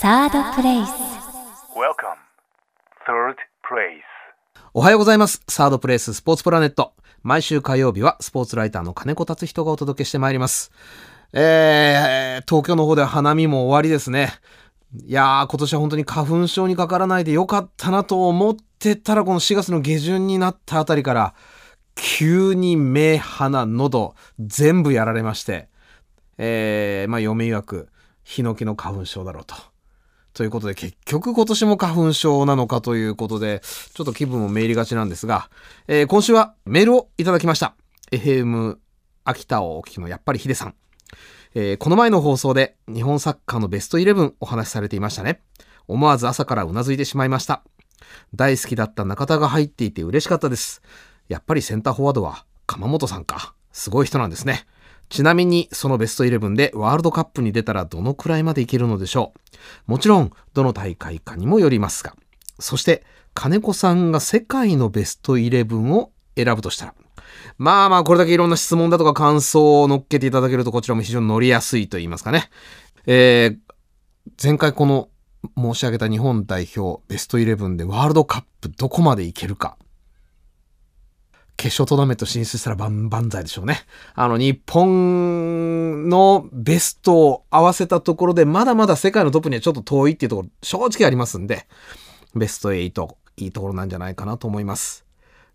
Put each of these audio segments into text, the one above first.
サードプレイス Welcome. Third place. おはようございます。サードプレイススポーツプラネット。毎週火曜日はスポーツライターの金子達人がお届けしてまいります。えー、東京の方では花見も終わりですね。いやー、今年は本当に花粉症にかからないでよかったなと思ってたら、この4月の下旬になったあたりから、急に目、鼻、喉、全部やられまして、えー、まあ、嫁曰く、ヒノキの花粉症だろうと。ということで、結局今年も花粉症なのかということで、ちょっと気分もめいりがちなんですが、えー今週はメールをいただきました。FM 秋田をお聞きのやっぱりヒデさん。えーこの前の放送で日本サッカーのベストイレブンお話しされていましたね。思わず朝からうなずいてしまいました。大好きだった中田が入っていて嬉しかったです。やっぱりセンターフォワードは鎌本さんか。すごい人なんですね。ちなみにそのベストイレブンでワールドカップに出たらどのくらいまでいけるのでしょう?もちろんどの大会かにもよりますが。そして金子さんが世界のベストイレブンを選ぶとしたら。まあまあこれだけいろんな質問だとか感想を乗っけていただけるとこちらも非常に乗りやすいと言いますかね。えー前回この申し上げた日本代表ベストイレブンでワールドカップどこまでいけるか。決勝トーナメント進出したら万々歳でしょうね。あの、日本のベストを合わせたところで、まだまだ世界のトップにはちょっと遠いっていうところ、正直ありますんで、ベスト8、いいところなんじゃないかなと思います。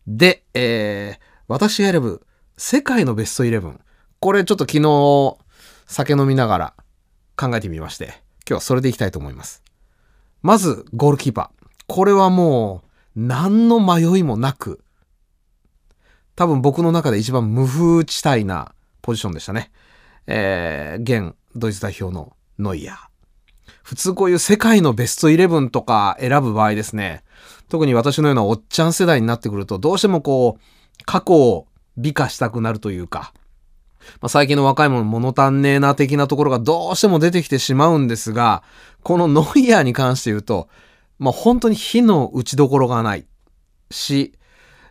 で、えー、私が選ぶ世界のベストイレブン。これちょっと昨日、酒飲みながら考えてみまして、今日はそれでいきたいと思います。まず、ゴールキーパー。これはもう、何の迷いもなく、多分僕の中で一番無風地帯なポジションでしたね。えー、現ドイツ代表のノイヤー。普通こういう世界のベストイレブンとか選ぶ場合ですね、特に私のようなおっちゃん世代になってくると、どうしてもこう、過去を美化したくなるというか、まあ、最近の若い者物足んねえな的なところがどうしても出てきてしまうんですが、このノイヤーに関して言うと、まあ、本当に火の打ちどころがないし、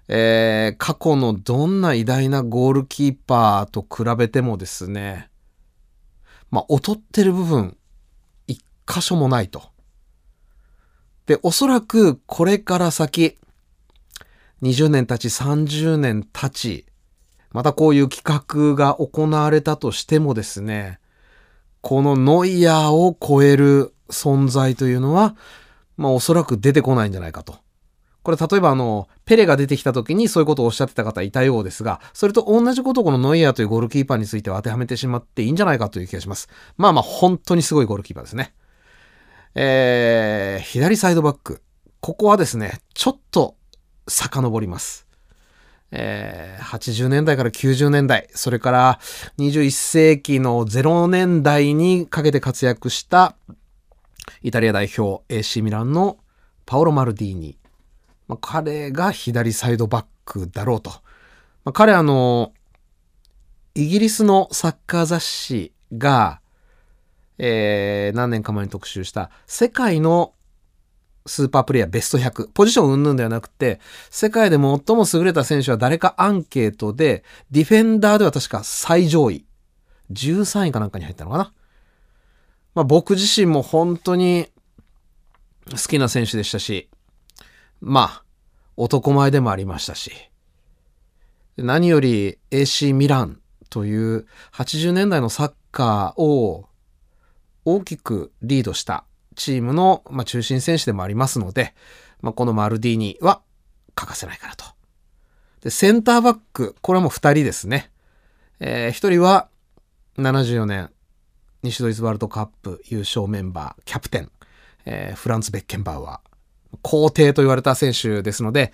えー過去のどんな偉大なゴールキーパーと比べてもですね、まあ、劣ってる部分、一箇所もないと。で、おそらくこれから先、20年経ち、30年経ち、またこういう企画が行われたとしてもですね、このノイヤーを超える存在というのは、まあおそらく出てこないんじゃないかと。これ例えばあの、ペレが出てきた時にそういうことをおっしゃってた方いたようですが、それと同じことをこのノイヤーというゴールキーパーについては当てはめてしまっていいんじゃないかという気がします。まあまあ本当にすごいゴールキーパーですね。えー、左サイドバック。ここはですね、ちょっと遡ります。えー80年代から90年代、それから21世紀の0年代にかけて活躍したイタリア代表 AC ミランのパオロ・マルディーニ。まあ、彼が左サイドバックだろうと。まあ、彼あの、イギリスのサッカー雑誌が、えー何年か前に特集した世界のスーパープレイヤーベスト100。ポジション云々ではなくて、世界で最も優れた選手は誰かアンケートで、ディフェンダーでは確か最上位。13位かなんかに入ったのかな。まあ僕自身も本当に好きな選手でしたし、まあ、男前でもありましたし、何より AC ミランという80年代のサッカーを大きくリードしたチームの、まあ、中心選手でもありますので、まあ、このマルディーニは欠かせないかなと。で、センターバック、これはもう2人ですね。えー、1人は74年西ドイツワールドカップ優勝メンバー、キャプテン、えーフランツ・ベッケンバウアー。皇帝と言われた選手ですので、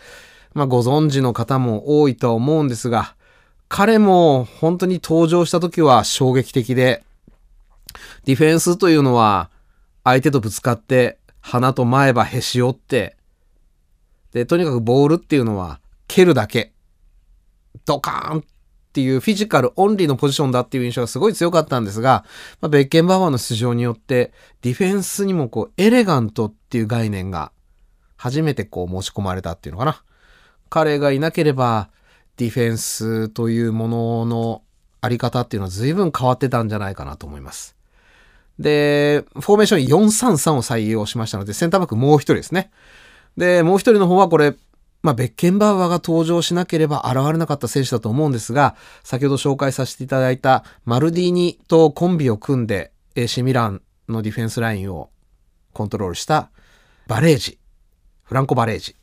まあ、ご存知の方も多いとは思うんですが、彼も本当に登場した時は衝撃的で、ディフェンスというのは相手とぶつかって鼻と前歯へし折って、で、とにかくボールっていうのは蹴るだけ。ドカーンっていうフィジカルオンリーのポジションだっていう印象がすごい強かったんですが、まあ、ベッケンバウアーの出場によってディフェンスにもこうエレガントっていう概念が初めてこう持ち込まれたっていうのかな。彼がいなければディフェンスというもののあり方っていうのは随分変わってたんじゃないかなと思います。で、フォーメーション433を採用しましたので、センターバックもう一人ですね。で、もう一人の方はこれ、まあ、ベッケンバウアーが登場しなければ現れなかった選手だと思うんですが、先ほど紹介させていただいたマルディーニとコンビを組んで AC ミランのディフェンスラインをコントロールしたバレージ、フランコ・バレージ。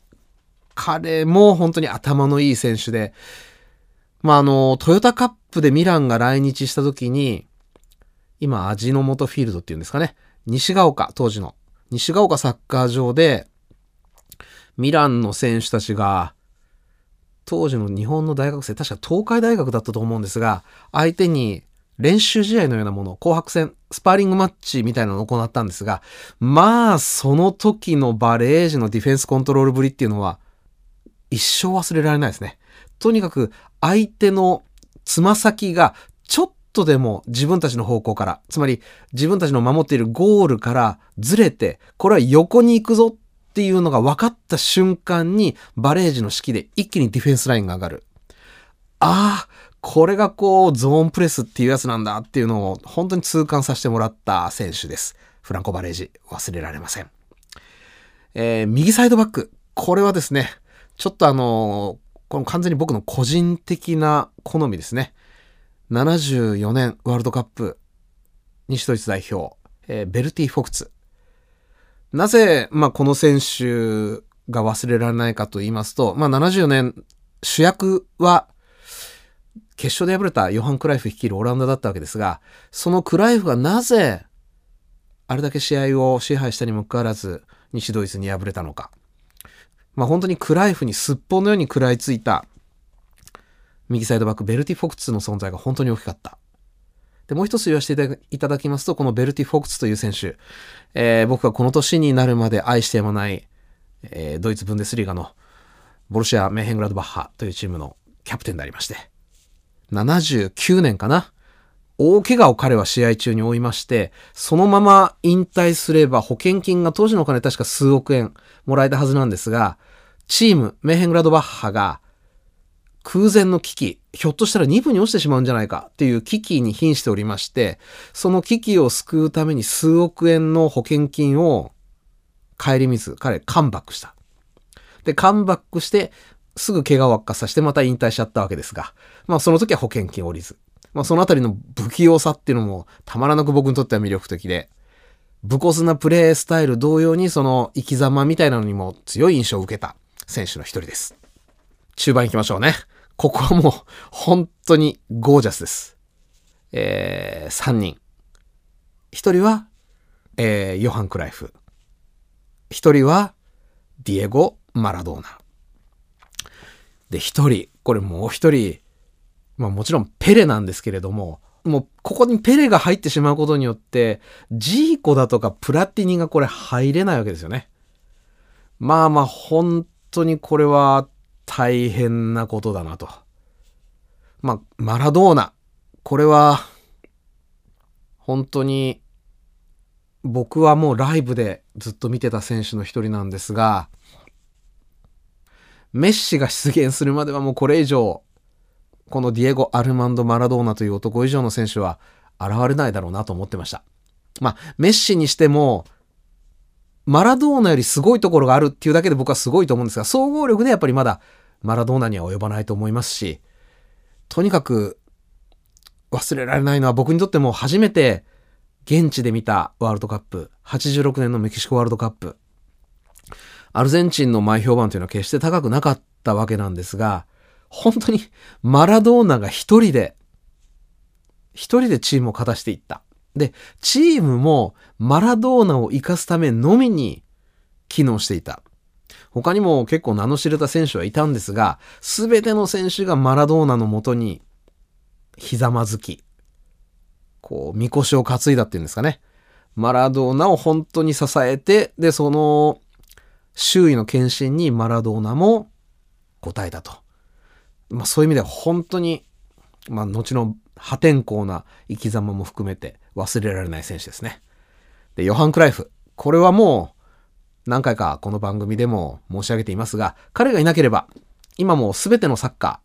彼も本当に頭のいい選手で、まあ、あの、トヨタカップでミランが来日した時に、今、味の素フィールドっていうんですかね。西ヶ丘、当時の。西ヶ丘サッカー場で、ミランの選手たちが、当時の日本の大学生、確か東海大学だったと思うんですが、相手に練習試合のようなもの、紅白戦、スパーリングマッチみたいなのを行ったんですが、まあ、その時のバレージのディフェンスコントロールぶりっていうのは、一生忘れられないですね。とにかく、相手のつま先がちょっとでも自分たちの方向から、つまり自分たちの守っているゴールからずれて、これは横に行くぞっていうのが分かった瞬間に、バレージの式で一気にディフェンスラインが上がる。ああ、これがこう、ゾーンプレスっていうやつなんだっていうのを本当に痛感させてもらった選手です。フランコ・バレージ。忘れられません。えー、右サイドバック。これはですね、ちょっとあのー、この完全に僕の個人的な好みですね。74年ワールドカップ西ドイツ代表、えー、ベルティ・フォクツ。なぜ、まあ、この選手が忘れられないかと言いますと、まあ、74年主役は決勝で敗れたヨハン・クライフ率いるオランダだったわけですが、そのクライフがなぜあれだけ試合を支配したにもかかわらず西ドイツに敗れたのか。まあ本当にクライフにすっぽんのように食らいついた右サイドバックベルティ・フォクツの存在が本当に大きかった。で、もう一つ言わせていただきますと、このベルティ・フォクツという選手、えー、僕がこの年になるまで愛してやまない、えー、ドイツ・ブンデスリーガのボルシア・メーヘングラドバッハというチームのキャプテンでありまして、79年かな。大怪我を彼は試合中に負いまして、そのまま引退すれば保険金が当時のお金確か数億円もらえたはずなんですが、チーム、メーヘングラドバッハが空前の危機、ひょっとしたら2部に落ちてしまうんじゃないかっていう危機に瀕しておりまして、その危機を救うために数億円の保険金を帰り水、彼、カムバックした。で、カムバックして、すぐ怪我を悪化させてまた引退しちゃったわけですが、まあその時は保険金降りず。まあそのあたりの不器用さっていうのもたまらなく僕にとっては魅力的で、武骨なプレースタイル同様にその生き様みたいなのにも強い印象を受けた選手の一人です。中盤行きましょうね。ここはもう本当にゴージャスです。えー、3人。1人は、えー、ヨハン・クライフ。1人は、ディエゴ・マラドーナ。で、1人、これもう1人、まあもちろんペレなんですけれども、もうここにペレが入ってしまうことによって、ジーコだとかプラティニがこれ入れないわけですよね。まあまあ本当にこれは大変なことだなと。まあ、マラドーナ。これは、本当に、僕はもうライブでずっと見てた選手の一人なんですが、メッシが出現するまではもうこれ以上、このディエゴ・アルマンド・マラドーナという男以上の選手は現れないだろうなと思ってました。まあ、メッシにしても、マラドーナよりすごいところがあるっていうだけで僕はすごいと思うんですが、総合力でやっぱりまだマラドーナには及ばないと思いますし、とにかく忘れられないのは僕にとっても初めて現地で見たワールドカップ、86年のメキシコワールドカップ。アルゼンチンの前評判というのは決して高くなかったわけなんですが、本当にマラドーナが一人で、一人でチームを勝たしていった。で、チームもマラドーナを生かすためのみに機能していた。他にも結構名の知れた選手はいたんですが、すべての選手がマラドーナのもとにひざまずき、こう、みこしを担いだっていうんですかね。マラドーナを本当に支えて、で、その周囲の献身にマラドーナも応えたと。まあそういう意味では本当に、まあ後の破天荒な生き様も含めて忘れられない選手ですね。で、ヨハン・クライフ。これはもう何回かこの番組でも申し上げていますが、彼がいなければ今も全てのサッカ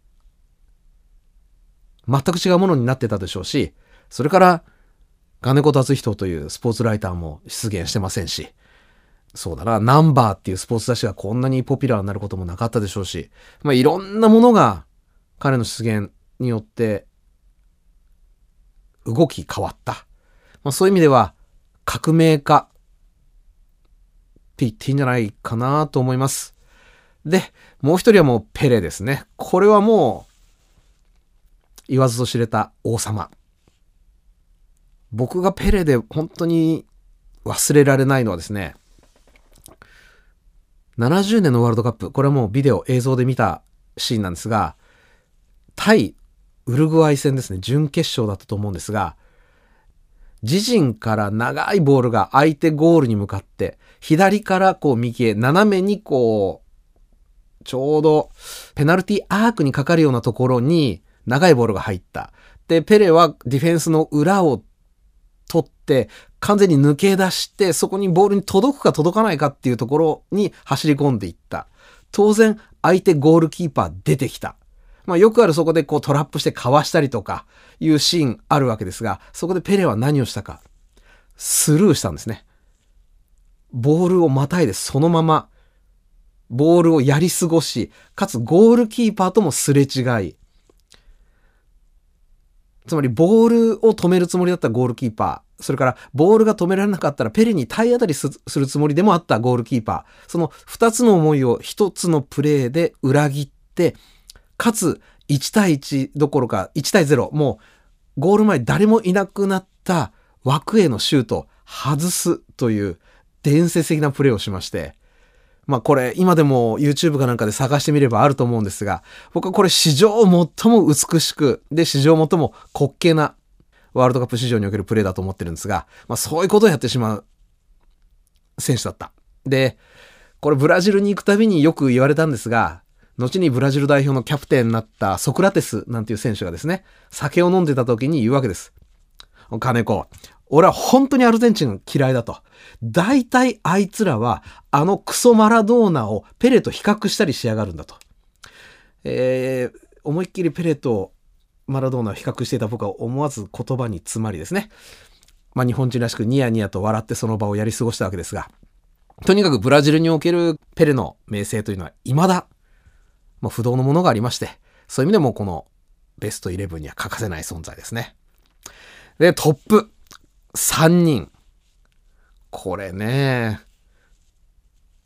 ー、全く違うものになってたでしょうし、それから金子達人というスポーツライターも出現してませんし、そうだな、ナンバーっていうスポーツ雑誌がこんなにポピュラーになることもなかったでしょうし、まあいろんなものが彼の出現によって動き変わった。まあそういう意味では革命家って言っていいんじゃないかなと思います。で、もう一人はもうペレですね。これはもう言わずと知れた王様。僕がペレで本当に忘れられないのはですね、70年のワールドカップ、これはもうビデオ、映像で見たシーンなんですが、対ウルグアイ戦ですね、準決勝だったと思うんですが、自陣から長いボールが相手ゴールに向かって、左からこう右へ斜めにこう、ちょうどペナルティアークにかかるようなところに長いボールが入った。で、ペレはディフェンスの裏を取って、完全に抜け出して、そこにボールに届くか届かないかっていうところに走り込んでいった。当然、相手ゴールキーパー出てきた。まあよくあるそこでこうトラップしてかわしたりとかいうシーンあるわけですが、そこでペレは何をしたか。スルーしたんですね。ボールをまたいでそのまま、ボールをやり過ごし、かつゴールキーパーともすれ違い、つまりボールを止めるつもりだったゴールキーパー、それからボールが止められなかったらペレに体当たりするつもりでもあったゴールキーパー、その二つの思いを一つのプレーで裏切って、かつ1対1どころか1対0、もうゴール前誰もいなくなった枠へのシュート外すという伝説的なプレーをしまして、まあこれ今でも YouTube かなんかで探してみればあると思うんですが、僕はこれ史上最も美しく、で史上最も滑稽なワールドカップ史上におけるプレーだと思ってるんですが、まあそういうことをやってしまう選手だった。で、これブラジルに行くたびによく言われたんですが、後にブラジル代表のキャプテンになったソクラテスなんていう選手がですね、酒を飲んでた時に言うわけです。金子、俺は本当にアルゼンチン嫌いだと。大体あいつらはあのクソマラドーナをペレと比較したりしやがるんだと。えー、思いっきりペレとマラドーナを比較していた僕は思わず言葉に詰まりですね。まあ日本人らしくニヤニヤと笑ってその場をやり過ごしたわけですが、とにかくブラジルにおけるペレの名声というのは未だ、まあ、不動のものがありまして、そういう意味でもこのベストイレブンには欠かせない存在ですね。で、トップ。3人。これね、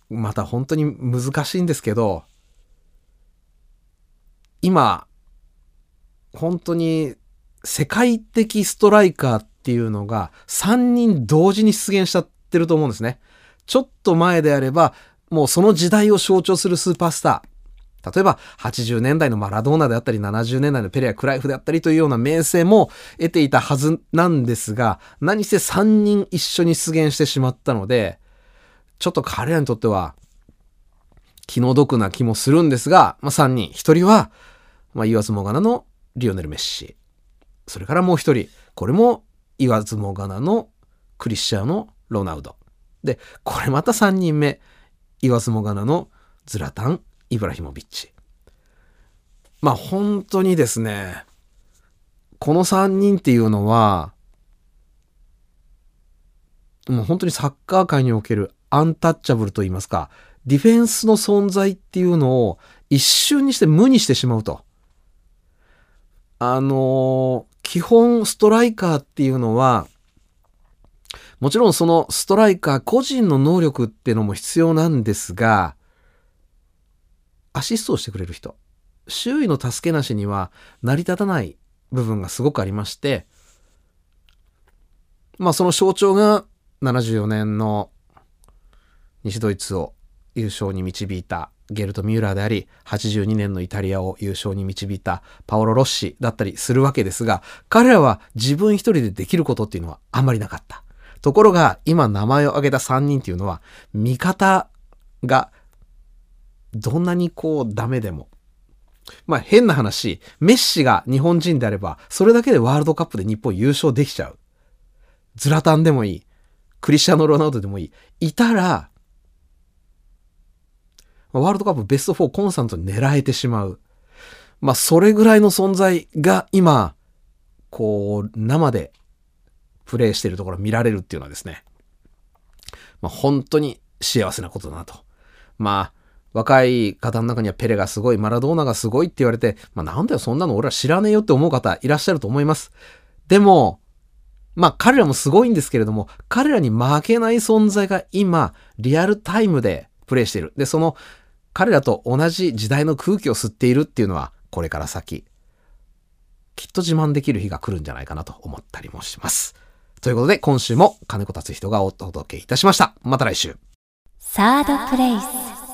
また本当に難しいんですけど、今、本当に世界的ストライカーっていうのが3人同時に出現しちゃってると思うんですね。ちょっと前であれば、もうその時代を象徴するスーパースター。例えば80年代のマラドーナであったり70年代のペレやクライフであったりというような名声も得ていたはずなんですが何せ3人一緒に出現してしまったのでちょっと彼らにとっては気の毒な気もするんですが、まあ、3人1人は、まあ、言わずもがなのリオネル・メッシそれからもう1人これも言わずもがなのクリスチャーノ・ロナウドでこれまた3人目言わずもがなのズラタン・イブラヒモビッチ。まあ本当にですね、この3人っていうのは、もう本当にサッカー界におけるアンタッチャブルと言いますか、ディフェンスの存在っていうのを一瞬にして無にしてしまうと。あの基本ストライカーっていうのは、もちろんそのストライカー個人の能力っていうのも必要なんですが、アシストをしてくれる人周囲の助けなしには成り立たない部分がすごくありましてまあその象徴が74年の西ドイツを優勝に導いたゲルト・ミューラーであり82年のイタリアを優勝に導いたパオロ・ロッシだったりするわけですが彼らは自分一人でできることっていうのはあんまりなかった。ところが今名前を挙げた3人っていうのは味方がどんなにこうダメでも。まあ変な話、メッシが日本人であれば、それだけでワールドカップで日本優勝できちゃう。ズラタンでもいい。クリスチャノ・ロナウドでもいい。いたら、ワールドカップベスト4コンスタントに狙えてしまう。まあそれぐらいの存在が今、こう、生でプレイしているところ見られるっていうのはですね、まあ、本当に幸せなことだなと。まあ、若い方の中にはペレがすごい、マラドーナがすごいって言われて、まあなんだよ、そんなの俺ら知らねえよって思う方いらっしゃると思います。でも、まあ彼らもすごいんですけれども、彼らに負けない存在が今、リアルタイムでプレイしている。で、その彼らと同じ時代の空気を吸っているっていうのは、これから先、きっと自慢できる日が来るんじゃないかなと思ったりもします。ということで、今週も金子達人がお届けいたしました。また来週。サードプレイス。